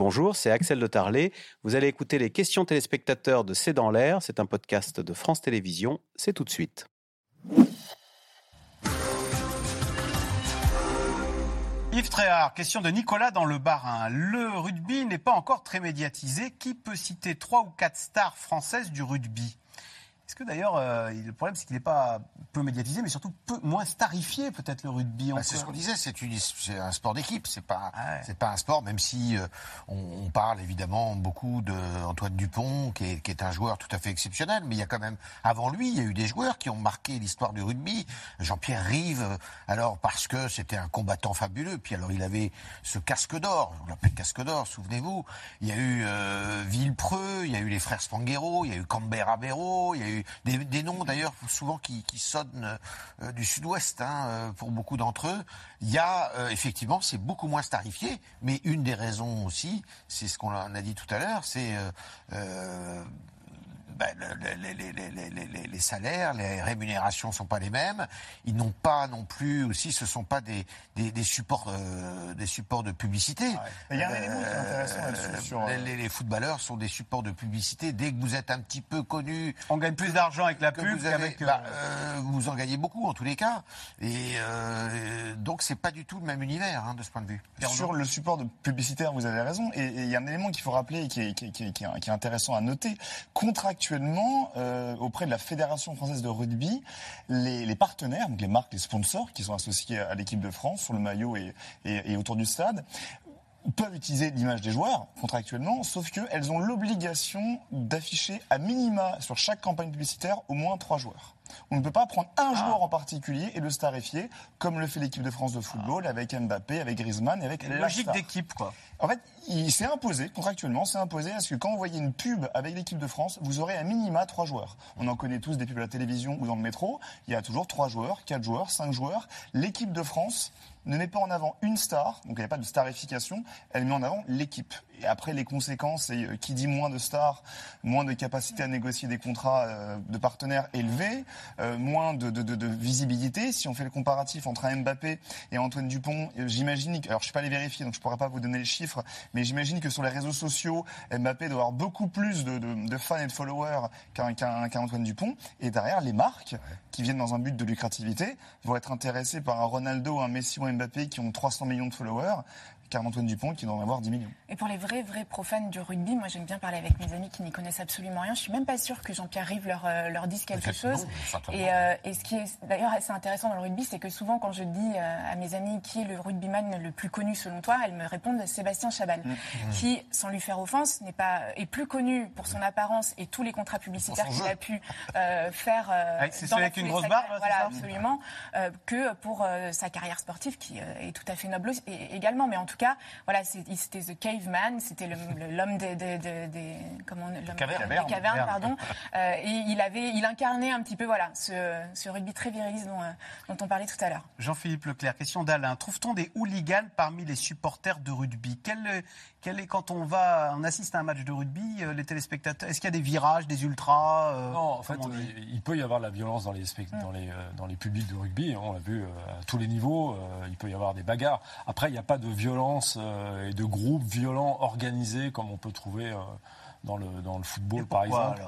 Bonjour, c'est Axel de Tarlet. Vous allez écouter les questions téléspectateurs de C'est dans l'air. C'est un podcast de France Télévisions. C'est tout de suite. Yves Tréhard, question de Nicolas dans le Bas-Rhin. Le rugby n'est pas encore très médiatisé. Qui peut citer trois ou quatre stars françaises du rugby? Est-ce que d'ailleurs, euh, le problème, c'est qu'il n'est pas peu médiatisé, mais surtout peu, moins starifié, peut-être, le rugby bah, C'est ce qu'on disait, c'est un sport d'équipe, c'est pas, ah c'est pas un sport, même si euh, on, parle évidemment beaucoup d'Antoine Dupont, qui est, qui est, un joueur tout à fait exceptionnel, mais il y a quand même, avant lui, il y a eu des joueurs qui ont marqué l'histoire du rugby. Jean-Pierre Rive, euh, alors parce que c'était un combattant fabuleux, puis alors il avait ce casque d'or, on l'appelle casque d'or, souvenez-vous. Il y a eu Villepreux, il y a eu les frères Spanghero, il y a eu Cambera Béraud, il y a eu des, noms d'ailleurs souvent qui, sonnent euh, du sud-ouest hein, euh, pour beaucoup d'entre eux. Il y a euh, effectivement, c'est beaucoup moins starifié, mais une des raisons aussi, c'est ce qu'on a dit tout à l'heure, c'est les, salaires, les rémunérations sont pas les mêmes. Ils n'ont pas non plus aussi, ce sont pas des, des, supports, euh, des supports de publicité. Il y a un élément qui est intéressant. Euh, les, footballeurs sont des supports de publicité. Dès que vous êtes un petit peu connu, on gagne plus d'argent avec la pub qu'avec. Bah, euh, vous en gagnez beaucoup en tous les cas. Et donc c'est pas du tout le même univers hein, de ce point de vue. Sur le support de publicitaire, vous avez raison. Et il y a un élément qu'il faut rappeler et qui est, qui, est intéressant à noter. Contractuellement actuellement, euh, auprès de la Fédération française de rugby, les, partenaires, donc les marques, les sponsors qui sont associés à l'équipe de France sur le maillot et, autour du stade, peuvent utiliser l'image des joueurs contractuellement, sauf qu'elles ont l'obligation d'afficher à minima sur chaque campagne publicitaire au moins trois joueurs. On ne peut pas prendre un ah. joueur en particulier et le starifier, comme le fait l'équipe de France de football, ah. avec Mbappé, avec Griezmann et avec la logique d'équipe, quoi. En fait, il s'est imposé, contractuellement, c'est imposé parce que quand vous voyez une pub avec l'équipe de France, vous aurez à minima trois joueurs. On en connaît tous des pubs à la télévision ou dans le métro. Il y a toujours trois joueurs, quatre joueurs, cinq joueurs. L'équipe de France ne met pas en avant une star, donc il n'y a pas de starification, elle met en avant l'équipe. Et après, les conséquences, c'est euh, qui dit moins de stars, moins de capacité à négocier des contrats euh, de partenaires élevés, euh, moins de, de, de, visibilité. Si on fait le comparatif entre un Mbappé et Antoine Dupont, j'imagine, alors je ne suis pas les vérifier, donc je ne pourrais pas vous donner les chiffres, mais j'imagine que sur les réseaux sociaux, Mbappé doit avoir beaucoup plus de, fans et de followers qu'un qu'un Antoine Dupont. Et derrière, les marques, qui viennent dans un but de lucrativité, vont être intéressées par un Ronaldo, un Messi ou un Mbappé qui ont 300 millions de followers Carl-Antoine Dupont qui doit en avoir 10 millions. Et pour les vrais, vrais profanes du rugby, moi j'aime bien parler avec mes amis qui n'y connaissent absolument rien. Je suis même pas sûre que Jean-Pierre Rive leur, euh, leur dise quelque chose. Et, euh, et, ce qui est d'ailleurs assez intéressant dans le rugby, c'est que souvent quand je dis euh, à mes amis qui est le rugbyman le plus connu selon toi, elles me répondent Sébastien Chabal, mm. Mm. qui, sans lui faire offense, n'est pas est plus connu pour son apparence et tous les contrats publicitaires qu'il a pu faire. c'est avec une grosse barre, voilà, absolument, que pour sa carrière sportive qui est tout à fait noble également. Mais en tout cas, voilà, c'était The Caveman, c'était l'homme des, des, des, comment, cavernes, des cavernes, pardon. Euh, et il avait, il incarnait un petit peu, voilà, ce, ce rugby très viriliste dont, euh, dont on parlait tout à l'heure. Jean-Philippe Leclerc, question d'Alain. Trouve-t-on des hooligans parmi les supporters de rugby? Quel, quel est quand on va, on assiste à un match de rugby, euh, les téléspectateurs, est-ce qu'il y a des virages, des ultras Non, en fait, il peut y avoir de la violence dans les, dans les, dans les publics de rugby. Hein, on l'a vu à tous les niveaux. il peut y avoir des bagarres. Après, il n'y a pas de violence euh, et de groupes violents organisés comme on peut trouver euh, dans, le, dans le football par exemple.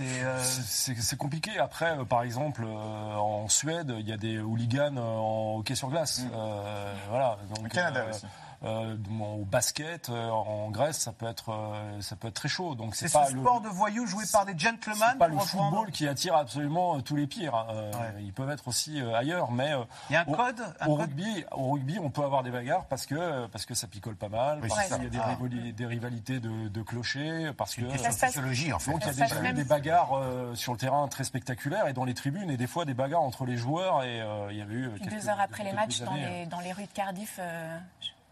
Euh, c'est compliqué. Après, par exemple, en Suède, il y a des hooligans en hockey sur glace. Mm. voilà. Donc, Canada aussi euh, au basket euh, en Grèce, ça peut être euh, ça peut être très chaud. Donc c'est pas ce le sport de voyous joué par des gentlemen. pas le football qui attire absolument tous les pires. Hein. Ils peuvent être aussi ailleurs, mais il y a un code. Au, rugby, au rugby, on peut avoir des bagarres parce que parce que ça picole pas mal, parce qu'il y a des, des rivalités de, de, clochers, parce que sociologie en fait. Donc il y a des, des bagarres sur le terrain très spectaculaires et dans les tribunes et des fois des bagarres entre les joueurs et il y avait eu deux heures après les matchs dans les, dans les rues de Cardiff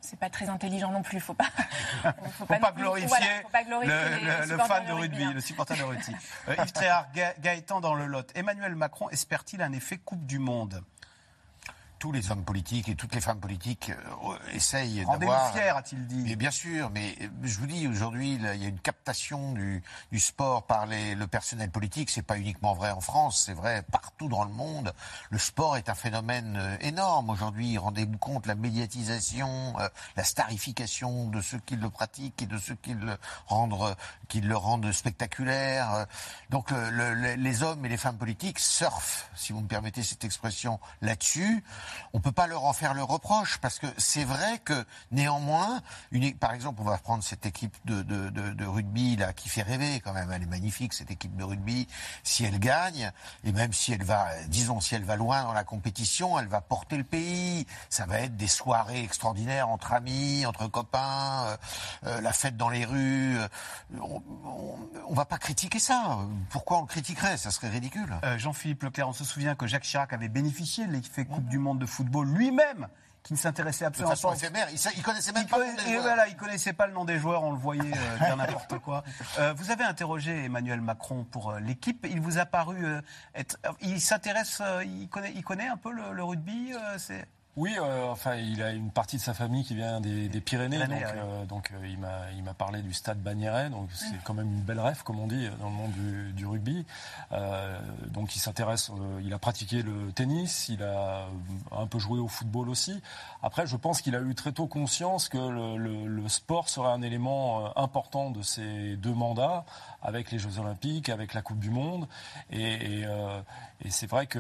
c'est pas très intelligent non plus. Faut pas, faut, pas, pas glorifier, le, fan de rugby, le supporter de rugby. euh, Yves Tréhard, Gaëtan dans le Lot. Emmanuel Macron espère-t-il un effet Coupe du Monde? Tous les hommes politiques et toutes les femmes politiques euh, essayent Rendez-vous fier, a-t-il dit. Mais bien sûr, mais euh, je vous dis, aujourd'hui, il y a une captation du, du sport par les, le personnel politique. C'est pas uniquement vrai en France, c'est vrai partout dans le monde. Le sport est un phénomène euh, énorme aujourd'hui. Rendez-vous compte, la médiatisation, la starification de ceux qui le pratiquent et de ceux qui le rendent, qui le rendent spectaculaire. Donc le, les hommes et les femmes politiques surfent, si vous me permettez cette expression, là-dessus on peut pas leur en faire le reproche parce que c'est vrai que néanmoins, une, par exemple, on va prendre cette équipe de, de, de, rugby là qui fait rêver quand même. Elle est magnifique cette équipe de rugby. Si elle gagne et même si elle va, disons, si elle va loin dans la compétition, elle va porter le pays. Ça va être des soirées extraordinaires entre amis, entre copains, euh, euh, la fête dans les rues. Euh, on, on, va pas critiquer ça. Pourquoi on le critiquerait? Ça serait ridicule. Jean-Philippe Leclerc, on se souvient que Jacques Chirac avait bénéficié de l'effet Coupe du Monde de football lui-même qui ne s'intéressait absolument pas. Éphémère. Il, il connaissait même pas le nom des joueurs. Voilà, il connaissait pas le nom des joueurs, on le voyait euh, dire n'importe quoi. Euh, vous avez interrogé Emmanuel Macron pour euh, l'équipe. Il vous a paru être. Il s'intéresse, il connaît, il connaît un peu le, le rugby. c'est oui, euh, enfin, il a une partie de sa famille qui vient des, Pyrénées, donc, euh, euh, il m'a parlé du stade Bagnéret, donc c'est quand même une belle rêve, comme on dit dans le monde du, rugby. donc il s'intéresse, il a pratiqué le tennis, il a un peu joué au football aussi. Après, je pense qu'il a eu très tôt conscience que le, sport serait un élément important de ces deux mandats, avec les Jeux Olympiques, avec la Coupe du Monde, et, et c'est vrai que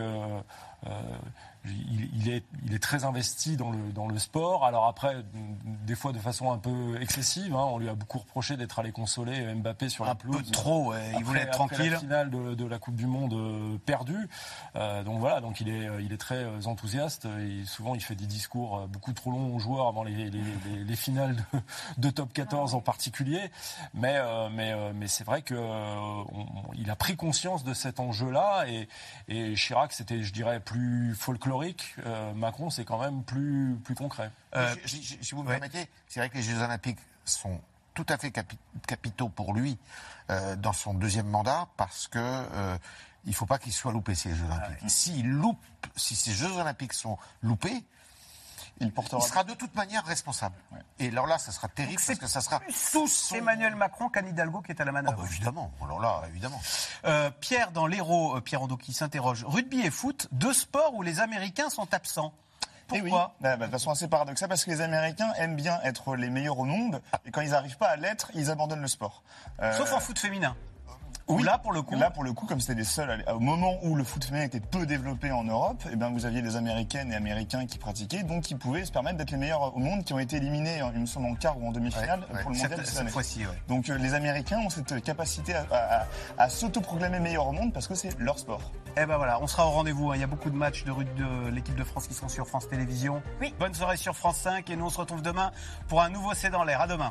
il, est, il, est, très investi dans le, dans le sport. Alors après, des fois de façon un peu excessive, hein, on lui a beaucoup reproché d'être allé consoler Mbappé sur la pelouse. Un peu trop, il voulait être tranquille. la finale de, la Coupe du Monde euh, perdue. Euh, donc voilà, donc il est, il est très euh, enthousiaste. Et souvent, il fait des discours beaucoup trop longs aux joueurs avant les, les, les, finales de, top 14 en particulier. Mais, mais, mais c'est vrai qu'il a pris conscience de cet enjeu-là. Et, et Chirac, c'était, je dirais, plus folklorique euh, Macron, c'est quand même plus, plus concret. Euh, si, vous me permettez, c'est vrai que les Jeux Olympiques sont tout à fait capitaux pour lui euh, dans son deuxième mandat parce que il ne faut pas qu'il soit loupé ces Jeux Olympiques. loupe, si ces Jeux Olympiques sont loupés, il, portera... il sera de toute manière responsable. Et alors là, ça sera terrible parce que ça sera tous Emmanuel Macron qu'Anne Hidalgo qui est à la manœuvre. Oh bah évidemment, alors là, évidemment. Euh, Pierre, dans l'héros, euh, Pierre Ando qui s'interroge, rugby et foot, deux sports où les Américains sont absents. Eh Pourquoi? Bah, bah, De façon assez paradoxale, parce que les Américains aiment bien être les meilleurs au monde, et quand ils n'arrivent pas à l'être, ils abandonnent le sport. Euh, Sauf en foot féminin. Oui, là pour le coup. Là pour le coup, comme c'était les seuls, au moment où le foot féminin était peu développé en Europe, eh ben vous aviez des Américaines et Américains qui pratiquaient, donc qui pouvaient se permettre d'être les meilleurs au monde, qui ont été éliminés, il me semble en quart ou en demi-finale pour le mondial cette, fois-ci. Donc euh, les Américains ont cette capacité à, à, s'autoproclamer meilleurs au monde parce que c'est leur sport. Eh ben voilà, on sera au rendez-vous. Hein. Il y a beaucoup de matchs de, de l'équipe de France qui sont sur France Télévisions. Oui. Bonne soirée sur France 5 et nous on se retrouve demain pour un nouveau C'est dans l'air. À demain.